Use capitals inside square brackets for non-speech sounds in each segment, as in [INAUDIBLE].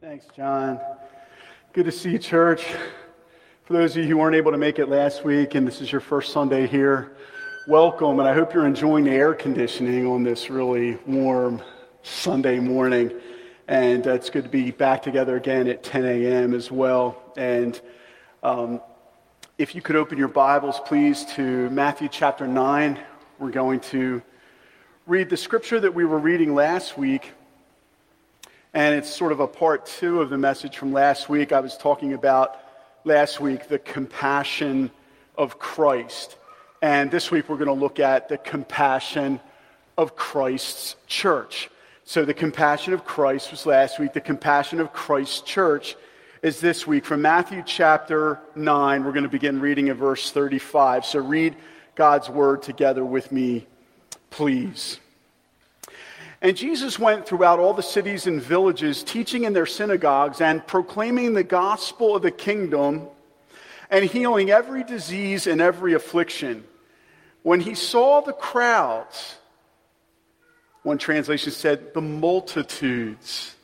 Thanks, John. Good to see you, church. For those of you who weren't able to make it last week and this is your first Sunday here, welcome, and I hope you're enjoying the air conditioning on this really warm Sunday morning. And uh, it's good to be back together again at 10 a.m. as well. And um, if you could open your Bibles, please, to Matthew chapter 9, we're going to read the scripture that we were reading last week and it's sort of a part two of the message from last week. I was talking about last week the compassion of Christ. And this week we're going to look at the compassion of Christ's church. So the compassion of Christ was last week. The compassion of Christ's church is this week. From Matthew chapter 9, we're going to begin reading in verse 35. So read God's word together with me, please. And Jesus went throughout all the cities and villages, teaching in their synagogues and proclaiming the gospel of the kingdom and healing every disease and every affliction. When he saw the crowds, one translation said, the multitudes.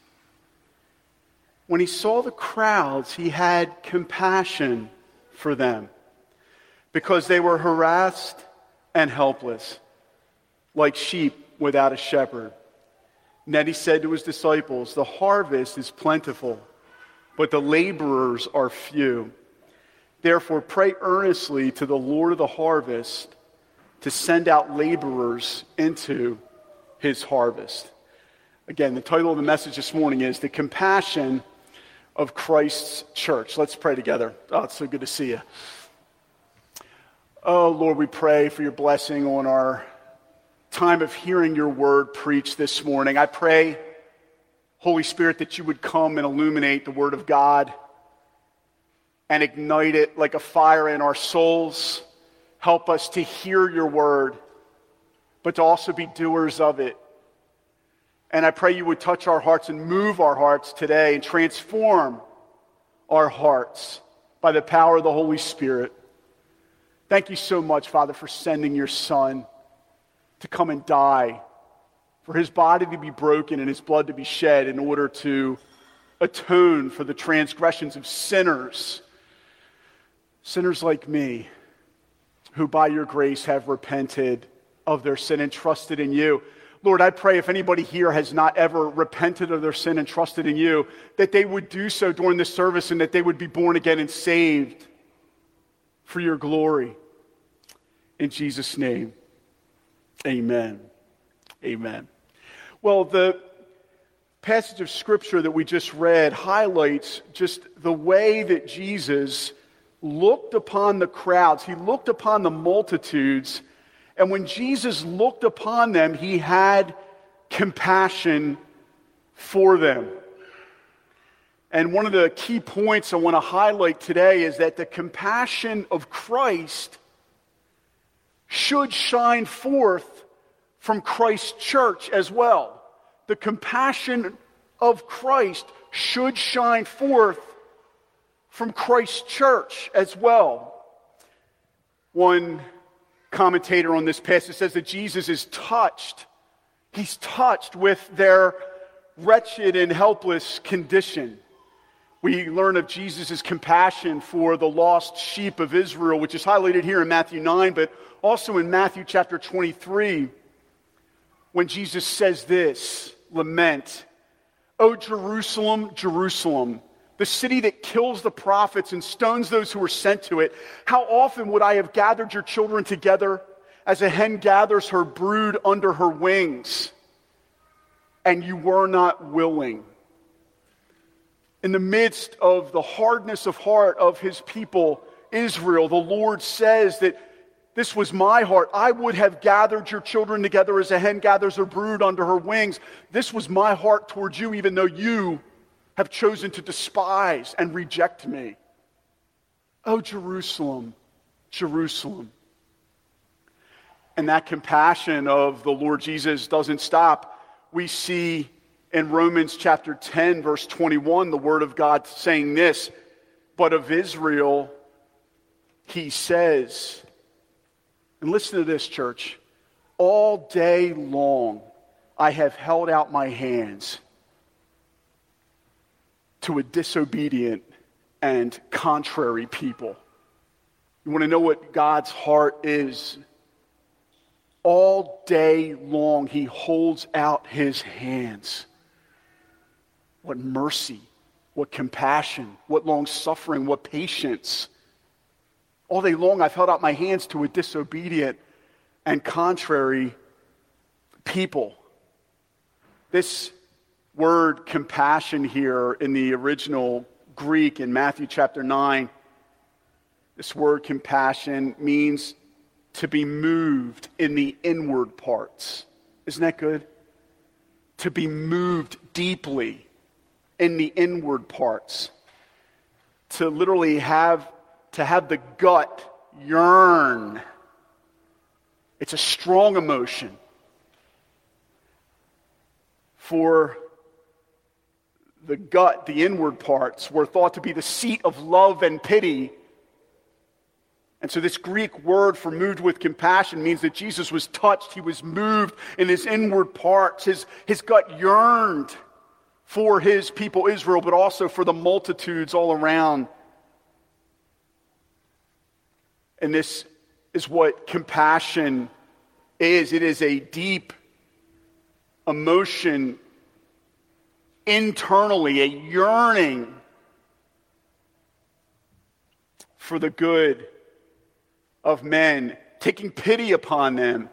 When he saw the crowds, he had compassion for them because they were harassed and helpless, like sheep without a shepherd. And then he said to his disciples, The harvest is plentiful, but the laborers are few. Therefore, pray earnestly to the Lord of the harvest to send out laborers into his harvest. Again, the title of the message this morning is The Compassion of Christ's Church. Let's pray together. Oh, it's so good to see you. Oh, Lord, we pray for your blessing on our time of hearing your word preached this morning. I pray, Holy Spirit, that you would come and illuminate the word of God and ignite it like a fire in our souls. Help us to hear your word, but to also be doers of it. And I pray you would touch our hearts and move our hearts today and transform our hearts by the power of the Holy Spirit. Thank you so much, Father, for sending your Son to come and die, for his body to be broken and his blood to be shed in order to atone for the transgressions of sinners, sinners like me, who by your grace have repented of their sin and trusted in you. Lord, I pray if anybody here has not ever repented of their sin and trusted in you, that they would do so during this service and that they would be born again and saved for your glory. In Jesus' name. Amen. Amen. Well, the passage of scripture that we just read highlights just the way that Jesus looked upon the crowds. He looked upon the multitudes. And when Jesus looked upon them, he had compassion for them. And one of the key points I want to highlight today is that the compassion of Christ should shine forth from Christ's church as well. The compassion of Christ should shine forth from Christ's church as well. One commentator on this passage says that Jesus is touched. He's touched with their wretched and helpless condition. We learn of Jesus' compassion for the lost sheep of Israel, which is highlighted here in Matthew 9, but also in Matthew chapter 23, when Jesus says this lament, O Jerusalem, Jerusalem, the city that kills the prophets and stones those who are sent to it, how often would I have gathered your children together as a hen gathers her brood under her wings, and you were not willing? In the midst of the hardness of heart of his people, Israel, the Lord says that this was my heart. I would have gathered your children together as a hen gathers her brood under her wings. This was my heart towards you, even though you have chosen to despise and reject me. Oh, Jerusalem, Jerusalem. And that compassion of the Lord Jesus doesn't stop. We see in Romans chapter 10, verse 21, the word of God saying this, but of Israel, he says, and listen to this, church. All day long, I have held out my hands. to a disobedient and contrary people. You want to know what God's heart is? All day long, He holds out His hands. What mercy, what compassion, what long suffering, what patience. All day long, I've held out my hands to a disobedient and contrary people. This word compassion here in the original Greek in Matthew chapter 9, this word compassion means to be moved in the inward parts. Isn't that good? To be moved deeply in the inward parts. To literally have to have the gut yearn. It's a strong emotion. For the gut, the inward parts, were thought to be the seat of love and pity. And so, this Greek word for moved with compassion means that Jesus was touched. He was moved in his inward parts. His, his gut yearned for his people Israel, but also for the multitudes all around. And this is what compassion is it is a deep emotion internally, a yearning for the good of men, taking pity upon them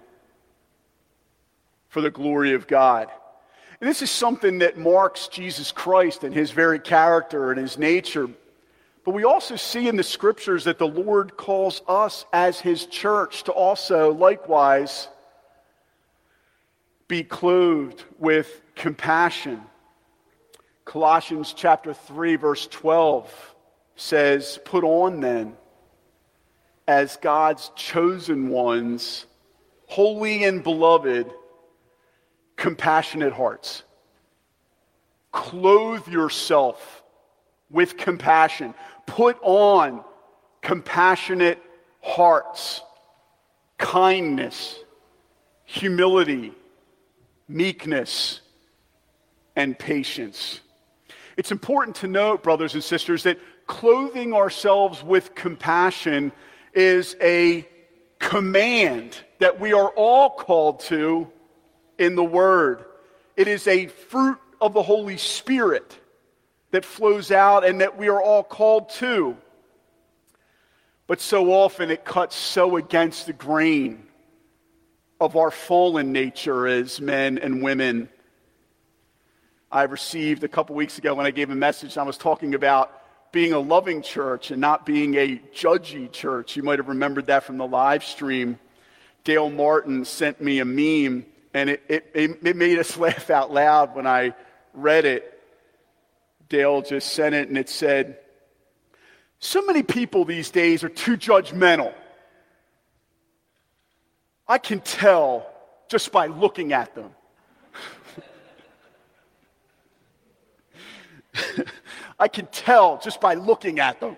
for the glory of God. This is something that marks Jesus Christ and his very character and his nature. But we also see in the scriptures that the Lord calls us as his church to also likewise be clothed with compassion Colossians chapter 3 verse 12 says, "Put on then as God's chosen ones, holy and beloved, compassionate hearts." Clothe yourself with compassion. Put on compassionate hearts, kindness, humility, meekness, and patience. It's important to note, brothers and sisters, that clothing ourselves with compassion is a command that we are all called to in the Word. It is a fruit of the Holy Spirit that flows out and that we are all called to. But so often it cuts so against the grain of our fallen nature as men and women I received a couple weeks ago when I gave a message. I was talking about being a loving church and not being a judgy church. You might have remembered that from the live stream. Dale Martin sent me a meme, and it, it, it made us [LAUGHS] laugh out loud when I read it. Dale just sent it, and it said, So many people these days are too judgmental. I can tell just by looking at them. [LAUGHS] I can tell just by looking at them.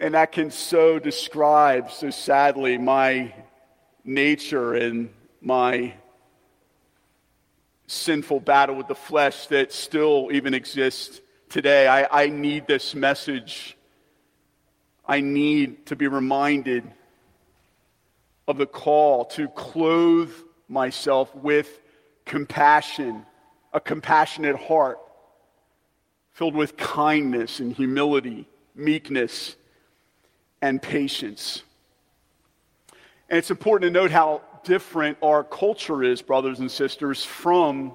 And that can so describe, so sadly, my nature and my sinful battle with the flesh that still even exists today. I, I need this message. I need to be reminded of the call to clothe myself with compassion, a compassionate heart filled with kindness and humility, meekness, and patience. And it's important to note how different our culture is, brothers and sisters, from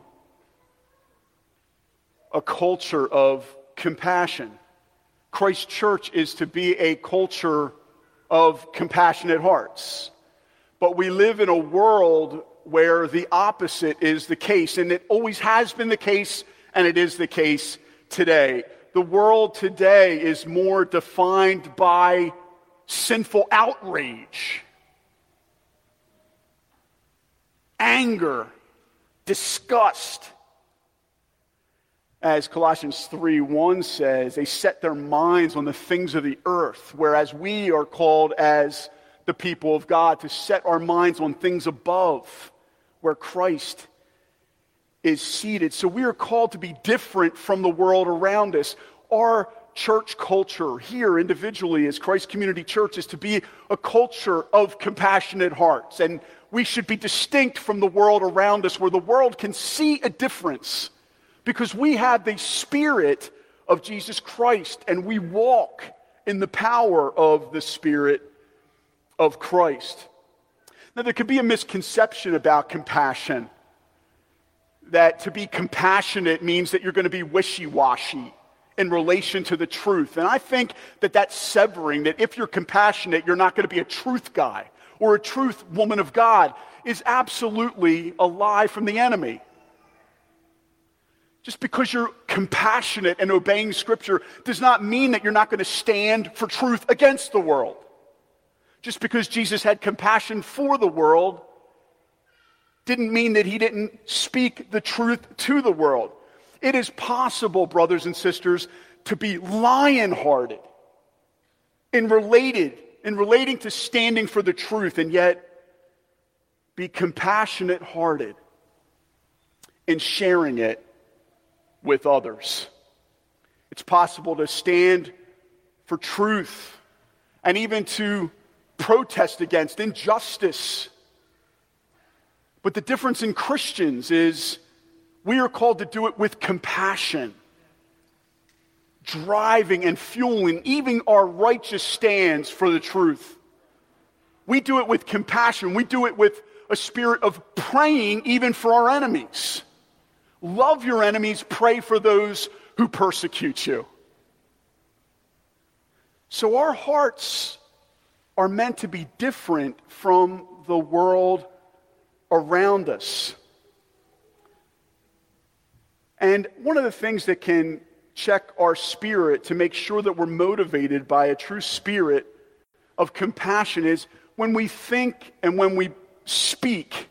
a culture of compassion. Christ Church is to be a culture of compassionate hearts. But we live in a world where the opposite is the case, and it always has been the case, and it is the case today. The world today is more defined by sinful outrage, anger, disgust. As Colossians 3 1 says, they set their minds on the things of the earth, whereas we are called as the people of God to set our minds on things above, where Christ is seated. So we are called to be different from the world around us. Our church culture here individually as Christ Community Church is to be a culture of compassionate hearts. And we should be distinct from the world around us where the world can see a difference because we have the Spirit of Jesus Christ and we walk in the power of the Spirit of Christ. Now, there could be a misconception about compassion that to be compassionate means that you're going to be wishy washy in relation to the truth. And I think that that's severing, that if you're compassionate, you're not going to be a truth guy or a truth woman of God, is absolutely a lie from the enemy. Just because you're compassionate and obeying Scripture does not mean that you're not going to stand for truth against the world. Just because Jesus had compassion for the world didn't mean that he didn't speak the truth to the world. It is possible, brothers and sisters, to be lion hearted and related in relating to standing for the truth and yet be compassionate hearted in sharing it with others. It's possible to stand for truth and even to protest against injustice. But the difference in Christians is we are called to do it with compassion, driving and fueling even our righteous stands for the truth. We do it with compassion. We do it with a spirit of praying even for our enemies. Love your enemies, pray for those who persecute you. So our hearts are meant to be different from the world around us. And one of the things that can check our spirit to make sure that we're motivated by a true spirit of compassion is when we think and when we speak,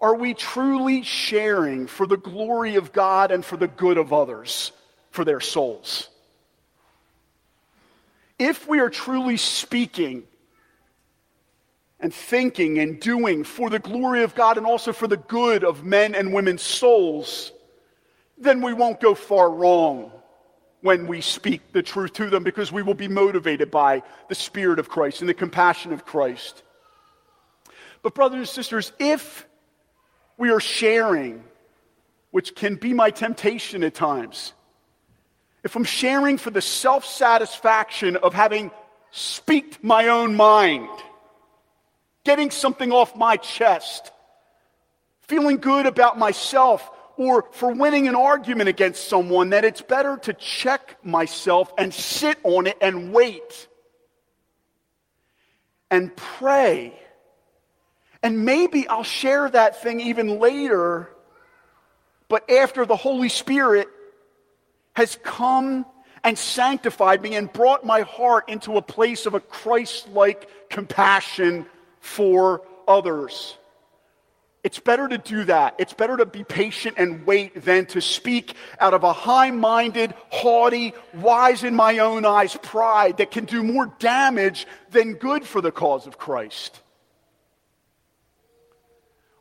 are we truly sharing for the glory of God and for the good of others, for their souls? If we are truly speaking and thinking and doing for the glory of God and also for the good of men and women's souls, then we won't go far wrong when we speak the truth to them because we will be motivated by the Spirit of Christ and the compassion of Christ. But, brothers and sisters, if we are sharing, which can be my temptation at times, if I'm sharing for the self satisfaction of having speaked my own mind, getting something off my chest, feeling good about myself, or for winning an argument against someone that it's better to check myself and sit on it and wait and pray. And maybe I'll share that thing even later, but after the Holy Spirit has come and sanctified me and brought my heart into a place of a Christ like compassion for others. It's better to do that. It's better to be patient and wait than to speak out of a high minded, haughty, wise in my own eyes pride that can do more damage than good for the cause of Christ.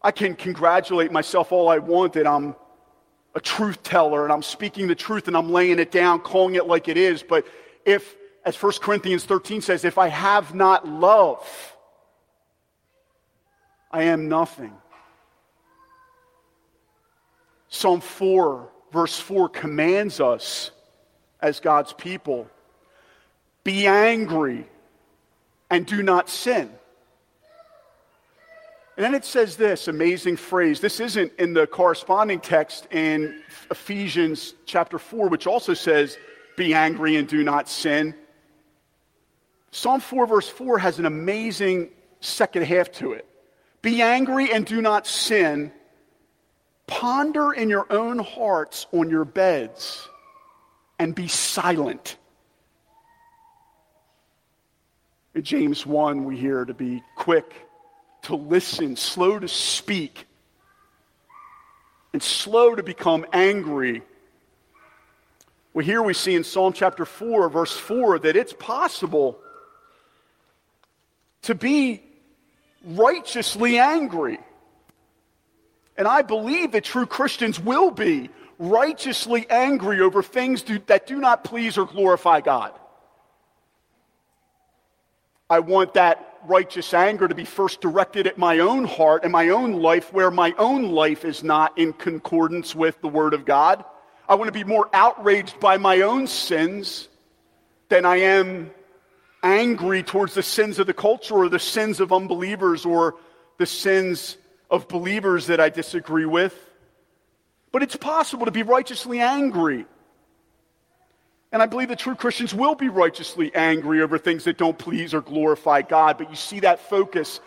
I can congratulate myself all I want that I'm a truth teller and I'm speaking the truth and I'm laying it down, calling it like it is. But if, as 1 Corinthians 13 says, if I have not love, I am nothing. Psalm 4, verse 4 commands us as God's people be angry and do not sin. And then it says this amazing phrase. This isn't in the corresponding text in Ephesians chapter 4, which also says, Be angry and do not sin. Psalm 4, verse 4 has an amazing second half to it. Be angry and do not sin Ponder in your own hearts on your beds and be silent. In James 1, we hear to be quick to listen, slow to speak, and slow to become angry. Well, here we see in Psalm chapter 4, verse 4, that it's possible to be righteously angry. And I believe that true Christians will be righteously angry over things do, that do not please or glorify God. I want that righteous anger to be first directed at my own heart and my own life, where my own life is not in concordance with the Word of God. I want to be more outraged by my own sins than I am angry towards the sins of the culture or the sins of unbelievers or the sins of believers that I disagree with. But it's possible to be righteously angry. And I believe that true Christians will be righteously angry over things that don't please or glorify God. But you see that focus.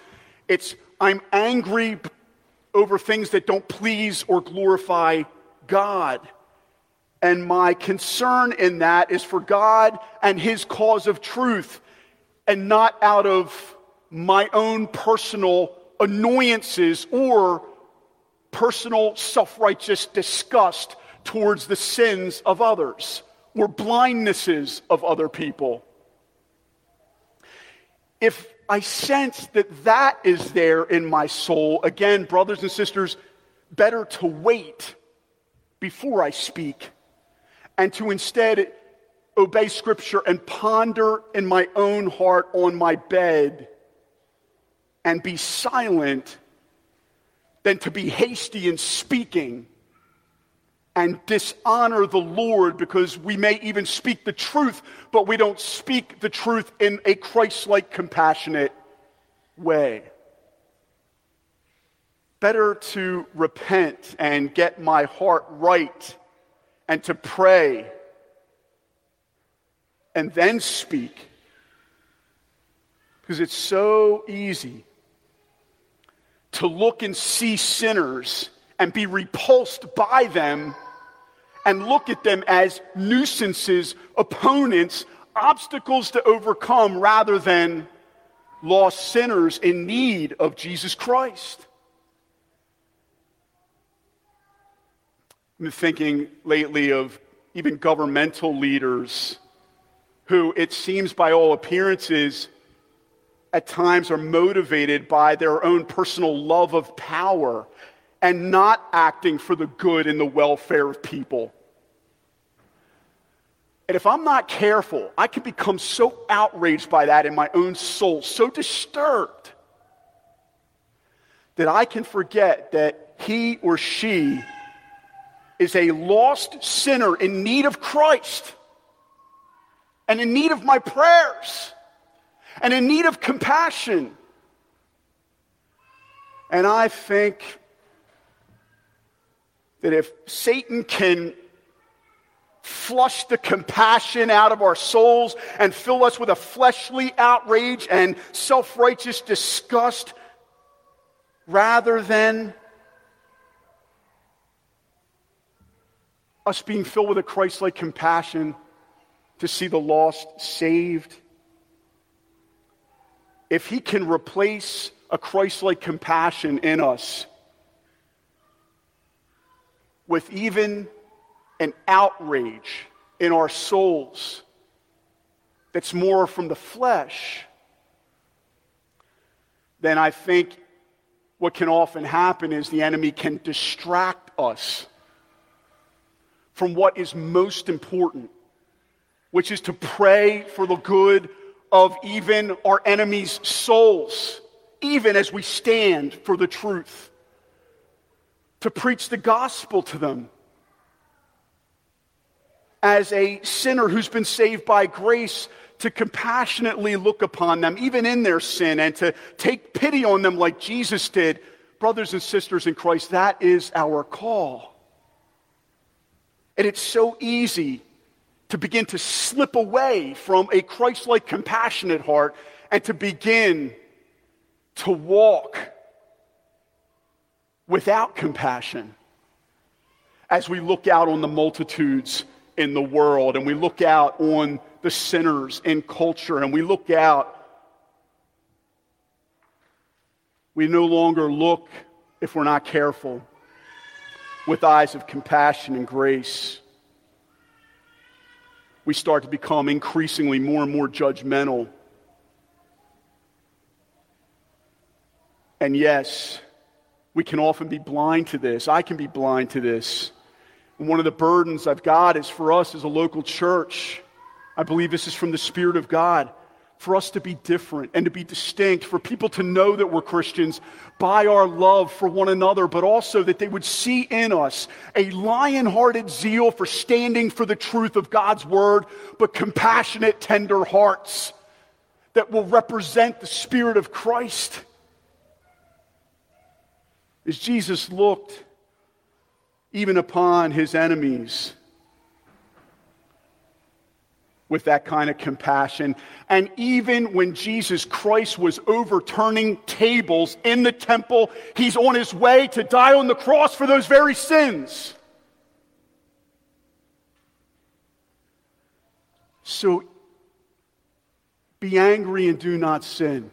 It's, I'm angry over things that don't please or glorify God. And my concern in that is for God and His cause of truth, and not out of my own personal annoyances or personal self righteous disgust towards the sins of others or blindnesses of other people. If I sense that that is there in my soul, again, brothers and sisters, better to wait before I speak and to instead obey Scripture and ponder in my own heart on my bed and be silent than to be hasty in speaking and dishonor the Lord because we may even speak the truth, but we don't speak the truth in a Christ like, compassionate way. Better to repent and get my heart right and to pray and then speak. Because it's so easy to look and see sinners and be repulsed by them and look at them as nuisances, opponents, obstacles to overcome rather than lost sinners in need of Jesus Christ. I've been thinking lately of even governmental leaders who, it seems by all appearances, at times are motivated by their own personal love of power and not acting for the good and the welfare of people. And if I'm not careful, I can become so outraged by that in my own soul, so disturbed, that I can forget that he or she is a lost sinner in need of Christ and in need of my prayers and in need of compassion. And I think that if Satan can flush the compassion out of our souls and fill us with a fleshly outrage and self righteous disgust rather than us being filled with a Christ like compassion to see the lost saved. If He can replace a Christ like compassion in us with even an outrage in our souls that's more from the flesh, then I think what can often happen is the enemy can distract us from what is most important, which is to pray for the good of even our enemies' souls, even as we stand for the truth, to preach the gospel to them as a sinner who's been saved by grace to compassionately look upon them, even in their sin, and to take pity on them like Jesus did. Brothers and sisters in Christ, that is our call. And it's so easy to begin to slip away from a Christ like, compassionate heart and to begin to walk without compassion as we look out on the multitudes in the world and we look out on the sinners in culture and we look out, we no longer look, if we're not careful, with eyes of compassion and grace. We start to become increasingly more and more judgmental. And yes, We can often be blind to this. I can be blind to this. And one of the burdens I've got is for us as a local church. I believe this is from the Spirit of God for us to be different and to be distinct, for people to know that we're Christians by our love for one another, but also that they would see in us a lion hearted zeal for standing for the truth of God's word, but compassionate, tender hearts that will represent the Spirit of Christ. As Jesus looked even upon his enemies, with that kind of compassion. And even when Jesus Christ was overturning tables in the temple, he's on his way to die on the cross for those very sins. So be angry and do not sin.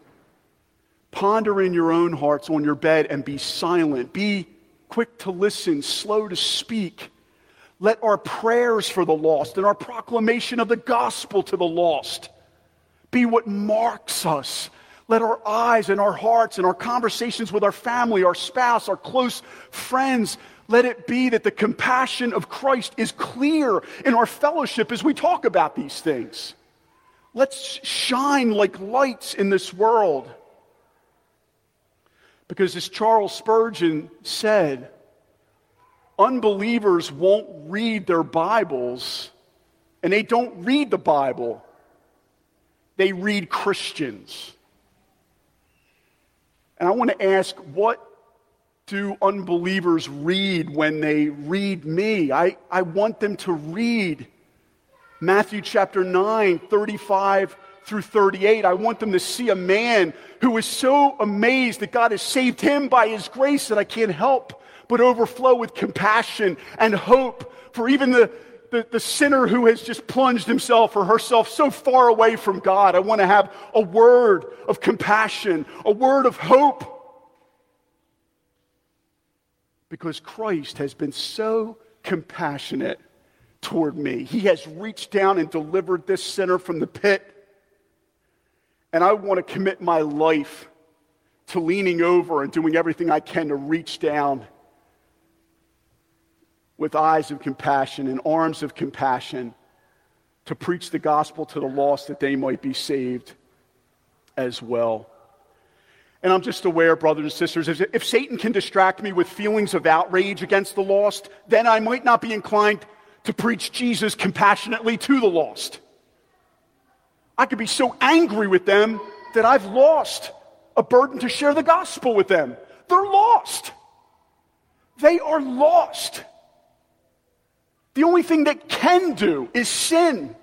Ponder in your own hearts on your bed and be silent. Be quick to listen, slow to speak let our prayers for the lost and our proclamation of the gospel to the lost be what marks us. Let our eyes and our hearts and our conversations with our family, our spouse, our close friends, let it be that the compassion of Christ is clear in our fellowship as we talk about these things. Let's shine like lights in this world. Because as Charles Spurgeon said, unbelievers won't read their Bibles, and they don't read the Bible, they read Christians. And I want to ask, what do unbelievers read when they read me? I, I want them to read Matthew chapter 9, 35 through 38. I want them to see a man who is so amazed that God has saved him by his grace that I can't help but overflow with compassion and hope for even the, the, the, sinner who has just plunged himself or herself so far away from God. I want to have a word of compassion, a word of hope. Because Christ has been so compassionate toward me. He has reached down and delivered this sinner from the pit. And I want to commit my life to leaning over and doing everything I can to reach down with eyes of compassion and arms of compassion to preach the gospel to the lost that they might be saved as well. And I'm just aware, brothers and sisters, if Satan can distract me with feelings of outrage against the lost, then I might not be inclined to preach Jesus compassionately to the lost. I could be so angry with them that I've lost a burden to share the gospel with them. They're lost. They are lost. The only thing that can do is sin.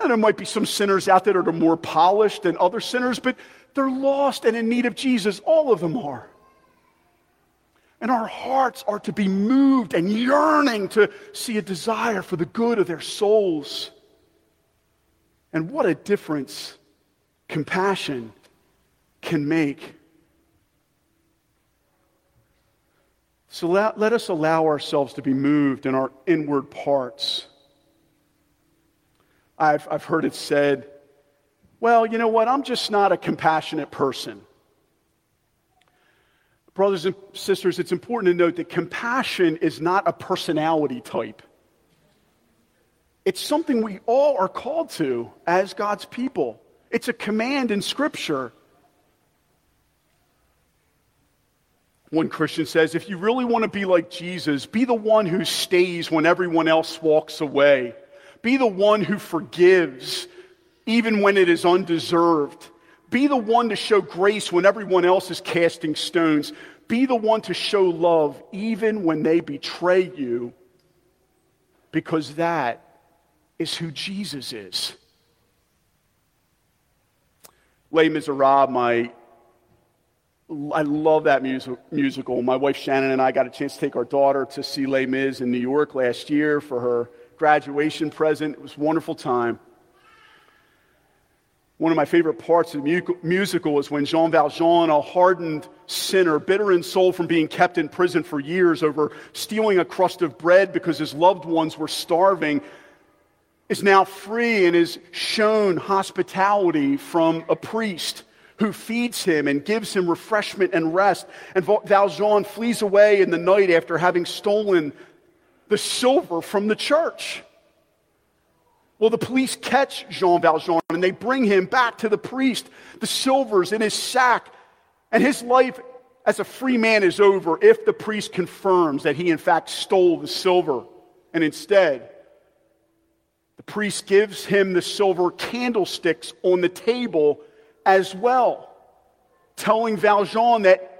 And there might be some sinners out there that are more polished than other sinners, but they're lost and in need of Jesus. All of them are. And our hearts are to be moved and yearning to see a desire for the good of their souls. And what a difference compassion can make. So let, let us allow ourselves to be moved in our inward parts. I've, I've heard it said, well, you know what? I'm just not a compassionate person. Brothers and sisters, it's important to note that compassion is not a personality type. It's something we all are called to as God's people. It's a command in Scripture. One Christian says, if you really want to be like Jesus, be the one who stays when everyone else walks away. Be the one who forgives even when it is undeserved. Be the one to show grace when everyone else is casting stones. Be the one to show love even when they betray you, because that is who Jesus is. Les Miserables, my I love that music, musical. My wife Shannon and I got a chance to take our daughter to see Les Mis in New York last year for her graduation present. It was a wonderful time. One of my favorite parts of the musical is when Jean Valjean, a hardened sinner, bitter in soul from being kept in prison for years over stealing a crust of bread because his loved ones were starving, is now free and is shown hospitality from a priest who feeds him and gives him refreshment and rest. And Valjean flees away in the night after having stolen the silver from the church. Well, the police catch Jean Valjean and they bring him back to the priest. The silver's in his sack, and his life as a free man is over if the priest confirms that he, in fact, stole the silver. And instead, the priest gives him the silver candlesticks on the table as well, telling Valjean that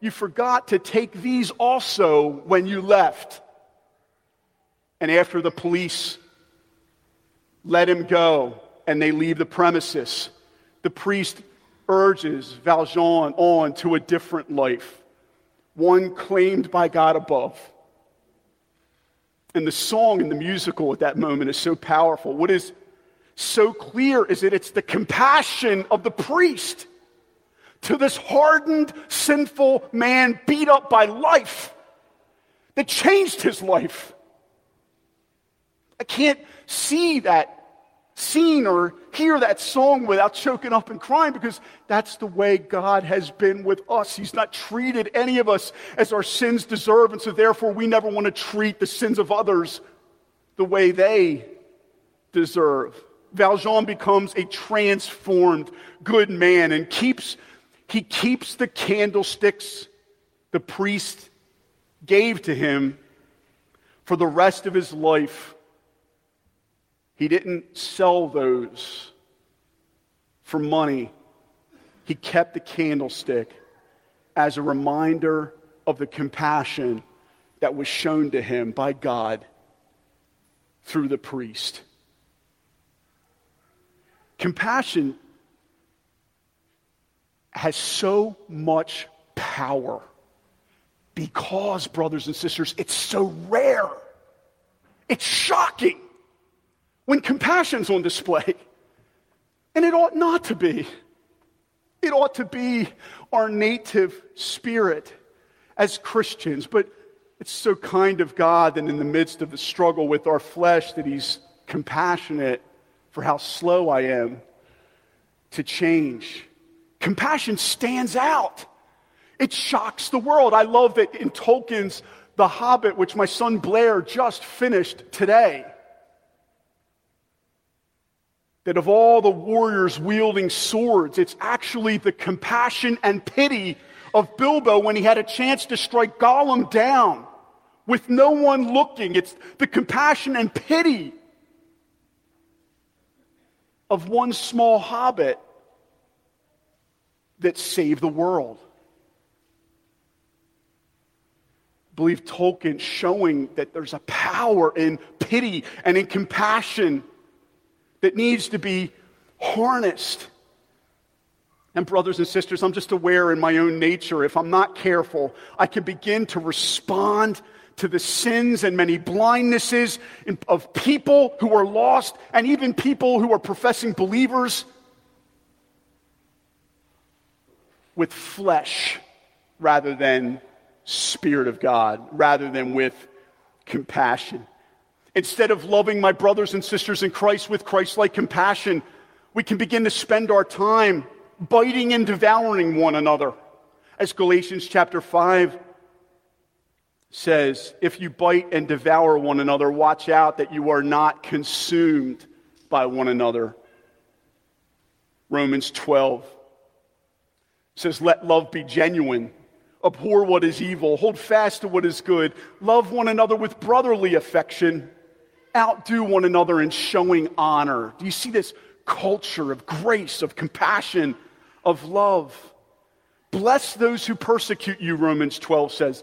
you forgot to take these also when you left. And after the police let him go and they leave the premises, the priest urges Valjean on to a different life, one claimed by God above. And the song and the musical at that moment is so powerful. What is so clear is that it's the compassion of the priest to this hardened, sinful man beat up by life that changed his life. I can't see that scene or hear that song without choking up and crying because that's the way God has been with us. He's not treated any of us as our sins deserve, and so therefore we never want to treat the sins of others the way they deserve. Valjean becomes a transformed good man and keeps he keeps the candlesticks the priest gave to him for the rest of his life he didn't sell those for money. He kept the candlestick as a reminder of the compassion that was shown to him by God through the priest. Compassion has so much power because, brothers and sisters, it's so rare. It's shocking when compassion's on display. And it ought not to be. It ought to be our native spirit as Christians. But it's so kind of God that in the midst of the struggle with our flesh that He's compassionate for how slow I am to change. Compassion stands out. It shocks the world. I love that in Tolkien's The Hobbit, which my son Blair just finished today that of all the warriors wielding swords, it's actually the compassion and pity of Bilbo when he had a chance to strike Gollum down with no one looking. It's the compassion and pity of one small hobbit that saved the world. I believe Tolkien showing that there's a power in pity and in compassion that needs to be harnessed. And, brothers and sisters, I'm just aware in my own nature, if I'm not careful, I can begin to respond to the sins and many blindnesses of people who are lost and even people who are professing believers with flesh rather than Spirit of God, rather than with compassion. Instead of loving my brothers and sisters in Christ with Christ like compassion, we can begin to spend our time biting and devouring one another. As Galatians chapter 5 says, if you bite and devour one another, watch out that you are not consumed by one another. Romans 12 says, let love be genuine. Abhor what is evil. Hold fast to what is good. Love one another with brotherly affection outdo one another in showing honor. Do you see this culture of grace, of compassion, of love? Bless those who persecute you, Romans 12 says.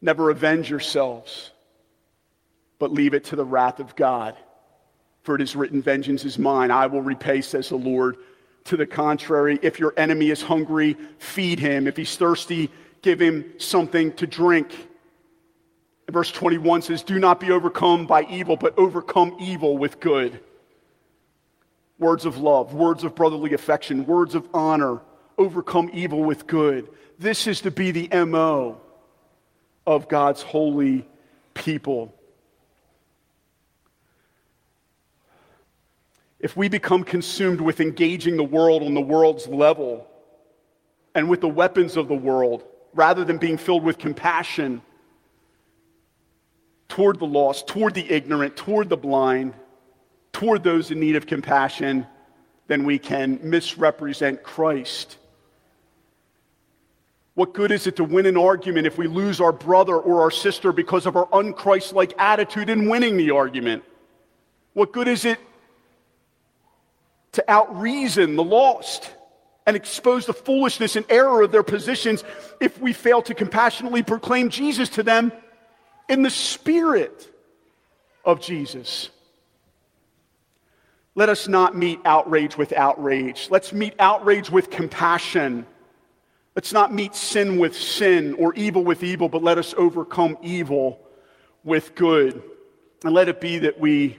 Never avenge yourselves, but leave it to the wrath of God. For it is written, Vengeance is mine, I will repay, says the Lord. to the contrary. If your enemy is hungry, feed him. If he's thirsty, give him something to drink. And Verse 21 says, Do not be overcome by evil, but overcome evil with good. Words of love, words of brotherly affection, words of honor, overcome evil with good. This is to be the MO of God's holy people. If we become consumed with engaging the world on the world's level and with the weapons of the world, rather than being filled with compassion toward the lost, toward the ignorant, toward the blind, toward those in need of compassion, then we can misrepresent Christ. What good is it to win an argument if we lose our brother or our sister because of our unchristlike attitude in winning the argument? What good is it to outreason the lost and expose the foolishness and error of their positions if we fail to compassionately proclaim Jesus to them in the spirit of Jesus? Let us not meet outrage with outrage. Let's meet outrage with compassion. Let's not meet sin with sin or evil with evil, but let us overcome evil with good. And let it be that we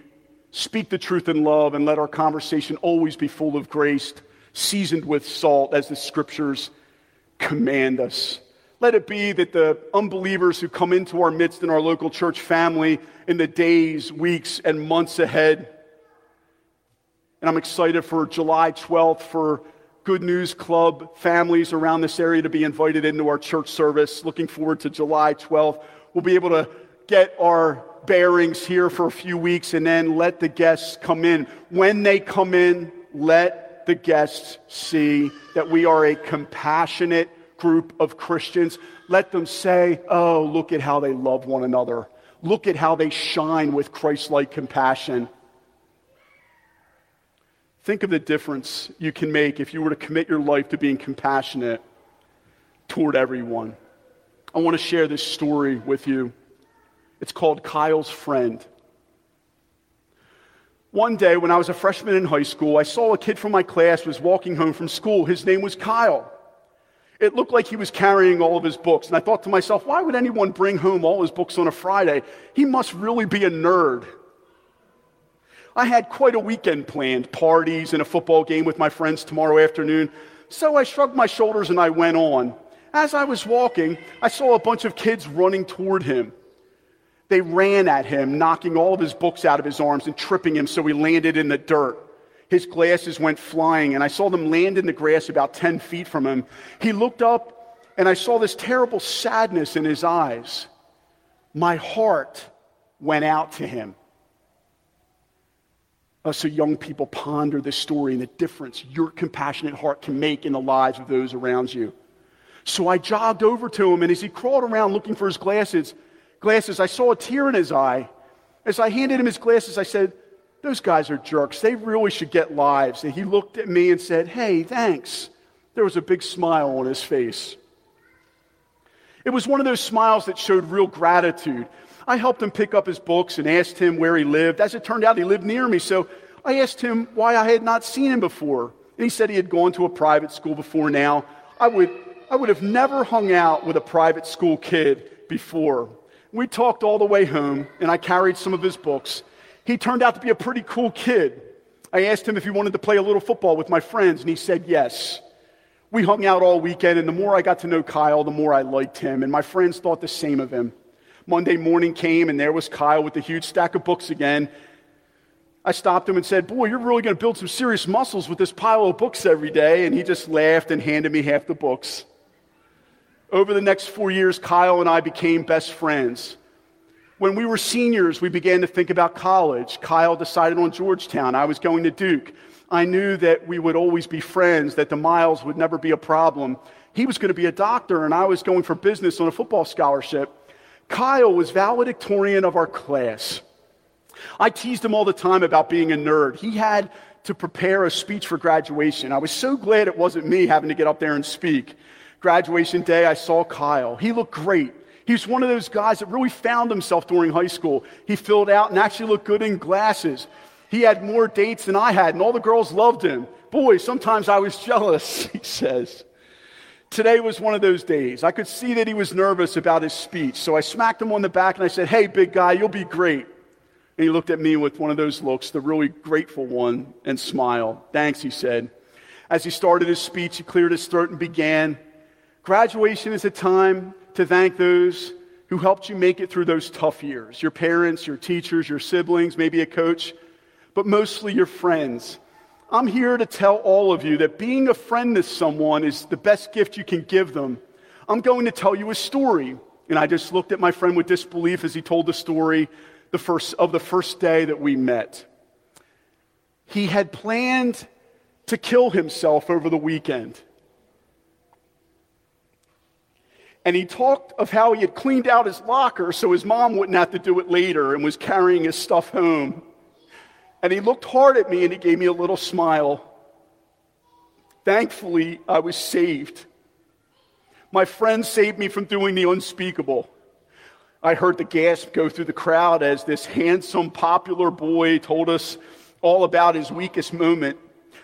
speak the truth in love and let our conversation always be full of grace, seasoned with salt, as the scriptures command us. Let it be that the unbelievers who come into our midst in our local church family in the days, weeks, and months ahead, and I'm excited for July 12th for Good News Club families around this area to be invited into our church service. Looking forward to July 12th. We'll be able to get our bearings here for a few weeks and then let the guests come in. When they come in, let the guests see that we are a compassionate group of Christians. Let them say, Oh, look at how they love one another. Look at how they shine with Christ like compassion. Think of the difference you can make if you were to commit your life to being compassionate toward everyone. I want to share this story with you. It's called Kyle's Friend. One day when I was a freshman in high school, I saw a kid from my class was walking home from school. His name was Kyle. It looked like he was carrying all of his books, and I thought to myself, why would anyone bring home all his books on a Friday? He must really be a nerd. I had quite a weekend planned parties and a football game with my friends tomorrow afternoon. So I shrugged my shoulders and I went on. As I was walking, I saw a bunch of kids running toward him. They ran at him, knocking all of his books out of his arms and tripping him so he landed in the dirt. His glasses went flying, and I saw them land in the grass about 10 feet from him. He looked up, and I saw this terrible sadness in his eyes. My heart went out to him. Uh, so, young people, ponder this story and the difference your compassionate heart can make in the lives of those around you. So I jogged over to him, and as he crawled around looking for his glasses, glasses, I saw a tear in his eye. As I handed him his glasses, I said, Those guys are jerks. They really should get lives. And he looked at me and said, Hey, thanks. There was a big smile on his face. It was one of those smiles that showed real gratitude. I helped him pick up his books and asked him where he lived. As it turned out, he lived near me, so I asked him why I had not seen him before. And he said he had gone to a private school before now. I would, I would have never hung out with a private school kid before. We talked all the way home, and I carried some of his books. He turned out to be a pretty cool kid. I asked him if he wanted to play a little football with my friends, and he said yes. We hung out all weekend, and the more I got to know Kyle, the more I liked him, and my friends thought the same of him. Monday morning came, and there was Kyle with a huge stack of books again. I stopped him and said, Boy, you're really going to build some serious muscles with this pile of books every day. And he just laughed and handed me half the books. Over the next four years, Kyle and I became best friends. When we were seniors, we began to think about college. Kyle decided on Georgetown. I was going to Duke. I knew that we would always be friends, that the miles would never be a problem. He was going to be a doctor, and I was going for business on a football scholarship. Kyle was valedictorian of our class. I teased him all the time about being a nerd. He had to prepare a speech for graduation. I was so glad it wasn't me having to get up there and speak graduation day, I saw Kyle. He looked great. He was one of those guys that really found himself during high school. He filled out and actually looked good in glasses. He had more dates than I had, and all the girls loved him. Boy, sometimes I was [LAUGHS] jealous, he says. Today was one of those days. I could see that he was nervous about his speech, so I smacked him on the back and I said, Hey, big guy, you'll be great. And he looked at me with one of those looks, the really grateful one, and smiled. Thanks, he said. As he started his speech, he cleared his throat and began. Graduation is a time to thank those who helped you make it through those tough years your parents, your teachers, your siblings, maybe a coach, but mostly your friends. I'm here to tell all of you that being a friend to someone is the best gift you can give them. I'm going to tell you a story. And I just looked at my friend with disbelief as he told the story the first, of the first day that we met. He had planned to kill himself over the weekend. And he talked of how he had cleaned out his locker so his mom wouldn't have to do it later and was carrying his stuff home. And he looked hard at me and he gave me a little smile. Thankfully, I was saved. My friend saved me from doing the unspeakable. I heard the gasp go through the crowd as this handsome, popular boy told us all about his weakest moment.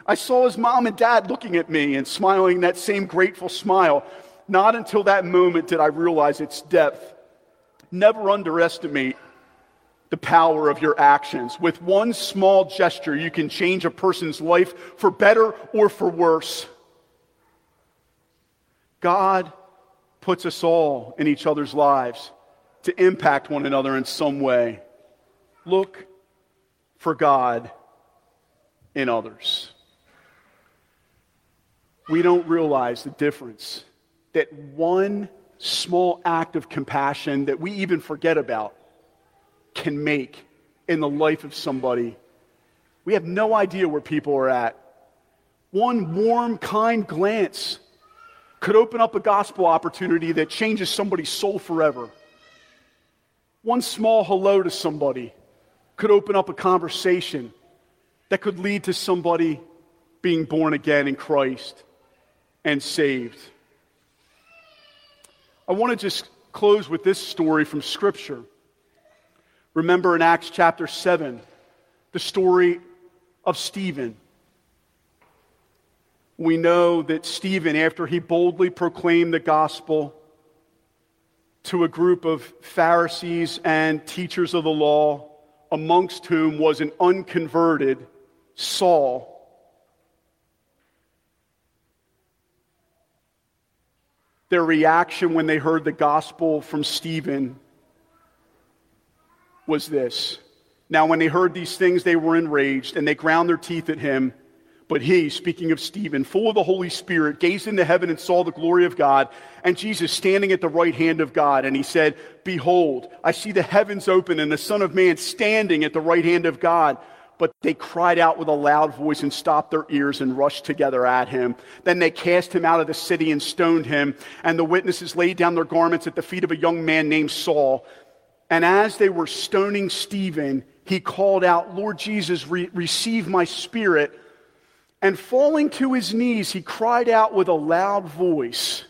I saw his mom and dad looking at me and smiling that same grateful smile. Not until that moment did I realize its depth. Never underestimate the power of your actions. With one small gesture, you can change a person's life for better or for worse. God puts us all in each other's lives to impact one another in some way. Look for God in others. We don't realize the difference that one small act of compassion that we even forget about can make in the life of somebody. We have no idea where people are at. One warm, kind glance could open up a gospel opportunity that changes somebody's soul forever. One small hello to somebody could open up a conversation that could lead to somebody being born again in Christ and saved. I want to just close with this story from Scripture. Remember in Acts chapter 7, the story of Stephen. We know that Stephen, after he boldly proclaimed the gospel, to a group of Pharisees and teachers of the law, amongst whom was an unconverted Saul. Their reaction when they heard the gospel from Stephen was this. Now, when they heard these things, they were enraged and they ground their teeth at him. But he, speaking of Stephen, full of the Holy Spirit, gazed into heaven and saw the glory of God and Jesus standing at the right hand of God. And he said, Behold, I see the heavens open and the Son of Man standing at the right hand of God. But they cried out with a loud voice and stopped their ears and rushed together at him. Then they cast him out of the city and stoned him. And the witnesses laid down their garments at the feet of a young man named Saul. And as they were stoning Stephen, he called out, Lord Jesus, re- receive my spirit. And falling to his knees, he cried out with a loud voice.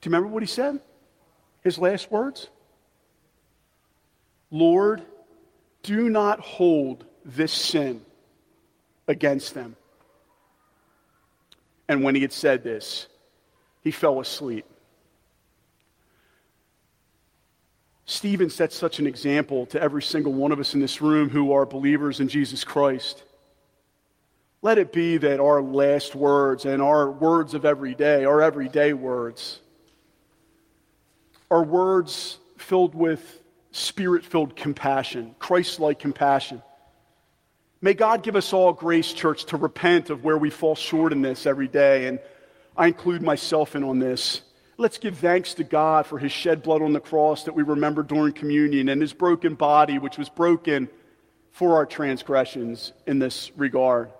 Do you remember what he said? His last words? Lord, do not hold this sin against them. And when he had said this, he fell asleep. Stephen sets such an example to every single one of us in this room who are believers in Jesus Christ. Let it be that our last words and our words of every day, our everyday words, are words filled with spirit filled compassion, Christ like compassion. May God give us all grace, church, to repent of where we fall short in this every day. And I include myself in on this. Let's give thanks to God for his shed blood on the cross that we remember during communion and his broken body, which was broken for our transgressions in this regard.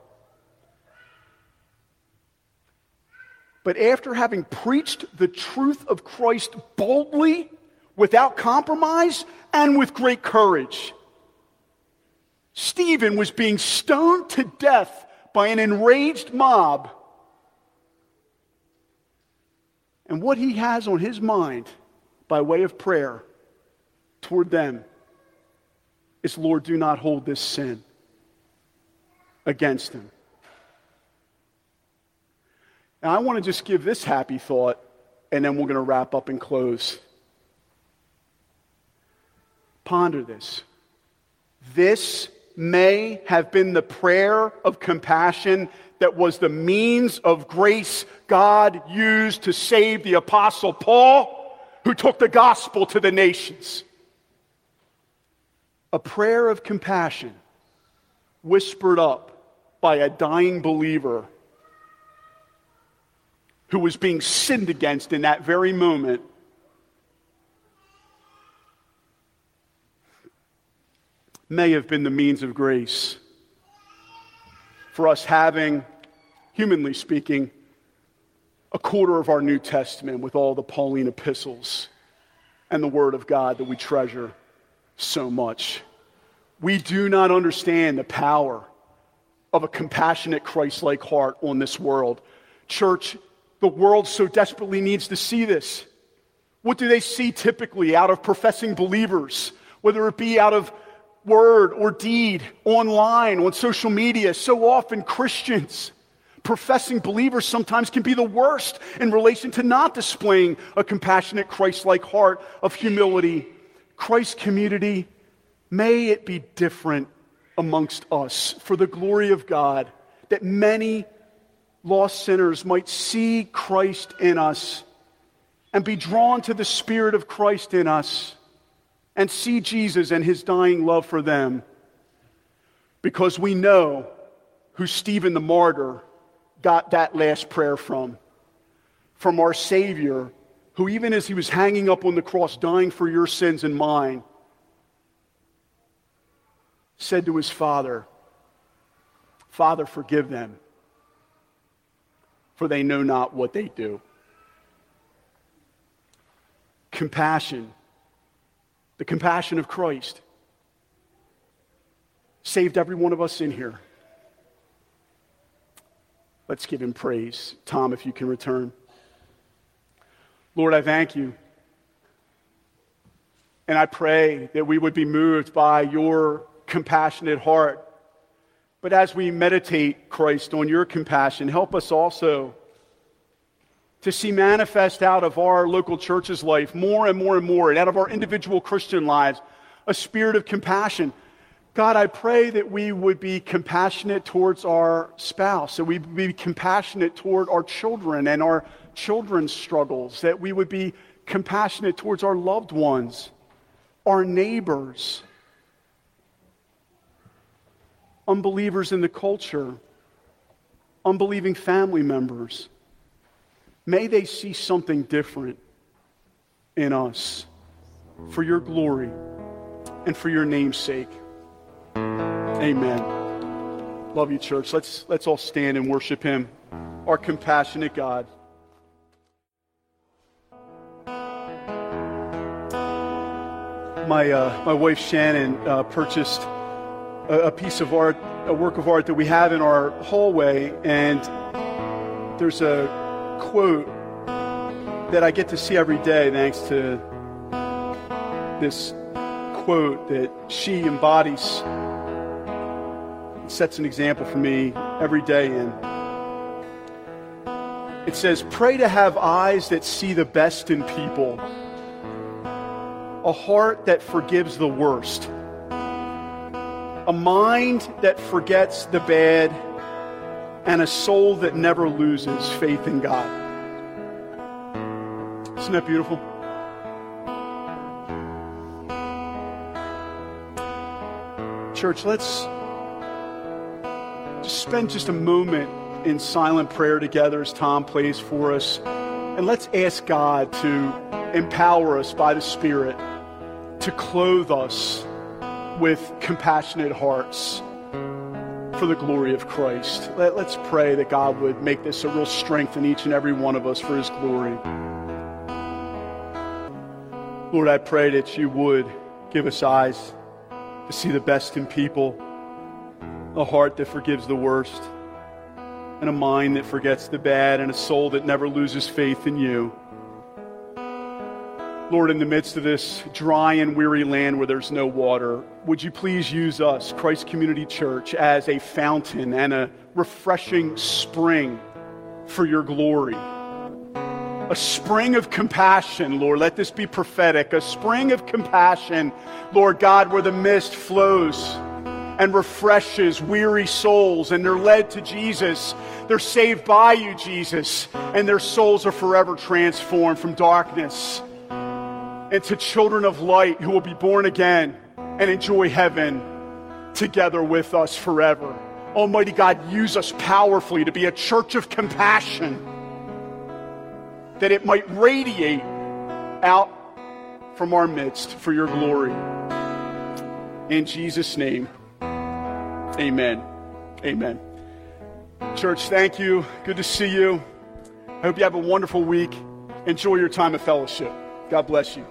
But after having preached the truth of Christ boldly, without compromise, and with great courage, Stephen was being stoned to death by an enraged mob. And what he has on his mind by way of prayer toward them is Lord, do not hold this sin against him. Now, I want to just give this happy thought, and then we're going to wrap up and close. Ponder this. This may have been the prayer of compassion that was the means of grace God used to save the Apostle Paul, who took the gospel to the nations. A prayer of compassion whispered up by a dying believer who was being sinned against in that very moment. May have been the means of grace for us having, humanly speaking, a quarter of our New Testament with all the Pauline epistles and the Word of God that we treasure so much. We do not understand the power of a compassionate, Christ like heart on this world. Church, the world so desperately needs to see this. What do they see typically out of professing believers, whether it be out of word or deed, online, on social media? So often, Christians, professing believers, sometimes can be the worst in relation to not displaying a compassionate, Christ like heart of humility. Christ community, may it be different amongst us for the glory of God, that many lost sinners might see Christ in us and be drawn to the Spirit of Christ in us and see Jesus and his dying love for them because we know who Stephen the martyr got that last prayer from. From our Savior, who, even as he was hanging up on the cross, dying for your sins and mine, said to his father, Father, forgive them, for they know not what they do. Compassion, the compassion of Christ, saved every one of us in here. Let's give him praise. Tom, if you can return. Lord, I thank you. And I pray that we would be moved by your compassionate heart. But as we meditate, Christ, on your compassion, help us also to see manifest out of our local church's life more and more and more, and out of our individual Christian lives, a spirit of compassion. God, I pray that we would be compassionate towards our spouse, that we would be compassionate toward our children and our children's struggles, that we would be compassionate towards our loved ones, our neighbors, unbelievers in the culture, unbelieving family members. May they see something different in us for your glory and for your name's sake. Amen. Love you, church. Let's, let's all stand and worship him, our compassionate God. My, uh, my wife Shannon uh, purchased a, a piece of art, a work of art that we have in our hallway, and there's a quote that I get to see every day thanks to this quote that she embodies. Sets an example for me every day in. It says, Pray to have eyes that see the best in people, a heart that forgives the worst a mind that forgets the bad, and a soul that never loses faith in God. Isn't that beautiful? Church, let's just spend just a moment in silent prayer together as Tom plays for us. And let's ask God to empower us by the Spirit to clothe us with compassionate hearts for the glory of Christ. Let, us pray that God would make this a real strength in each and every one of us for His glory. Lord, I pray that you would give us eyes to see the best in people, a heart that forgives the worst, and a mind that forgets the bad, and a soul that never loses faith in you. Lord, in the midst of this dry and weary land where there's no water, would you please use us, Christ Community Church, as a fountain and a refreshing spring for your glory? A spring of compassion, Lord. Let this be prophetic. A spring of compassion, Lord God, where the mist flows and refreshes weary souls, and they're led to Jesus. They're saved by you, Jesus, and their souls are forever transformed from darkness into children of light who will be born again and enjoy heaven together with us forever. Almighty God, use us powerfully to be a church of compassion, that it might radiate out from our midst for your glory. In Jesus' name. Amen. Amen. Church, thank you. Good to see you. I hope you have a wonderful week. Enjoy your time of fellowship. God bless you.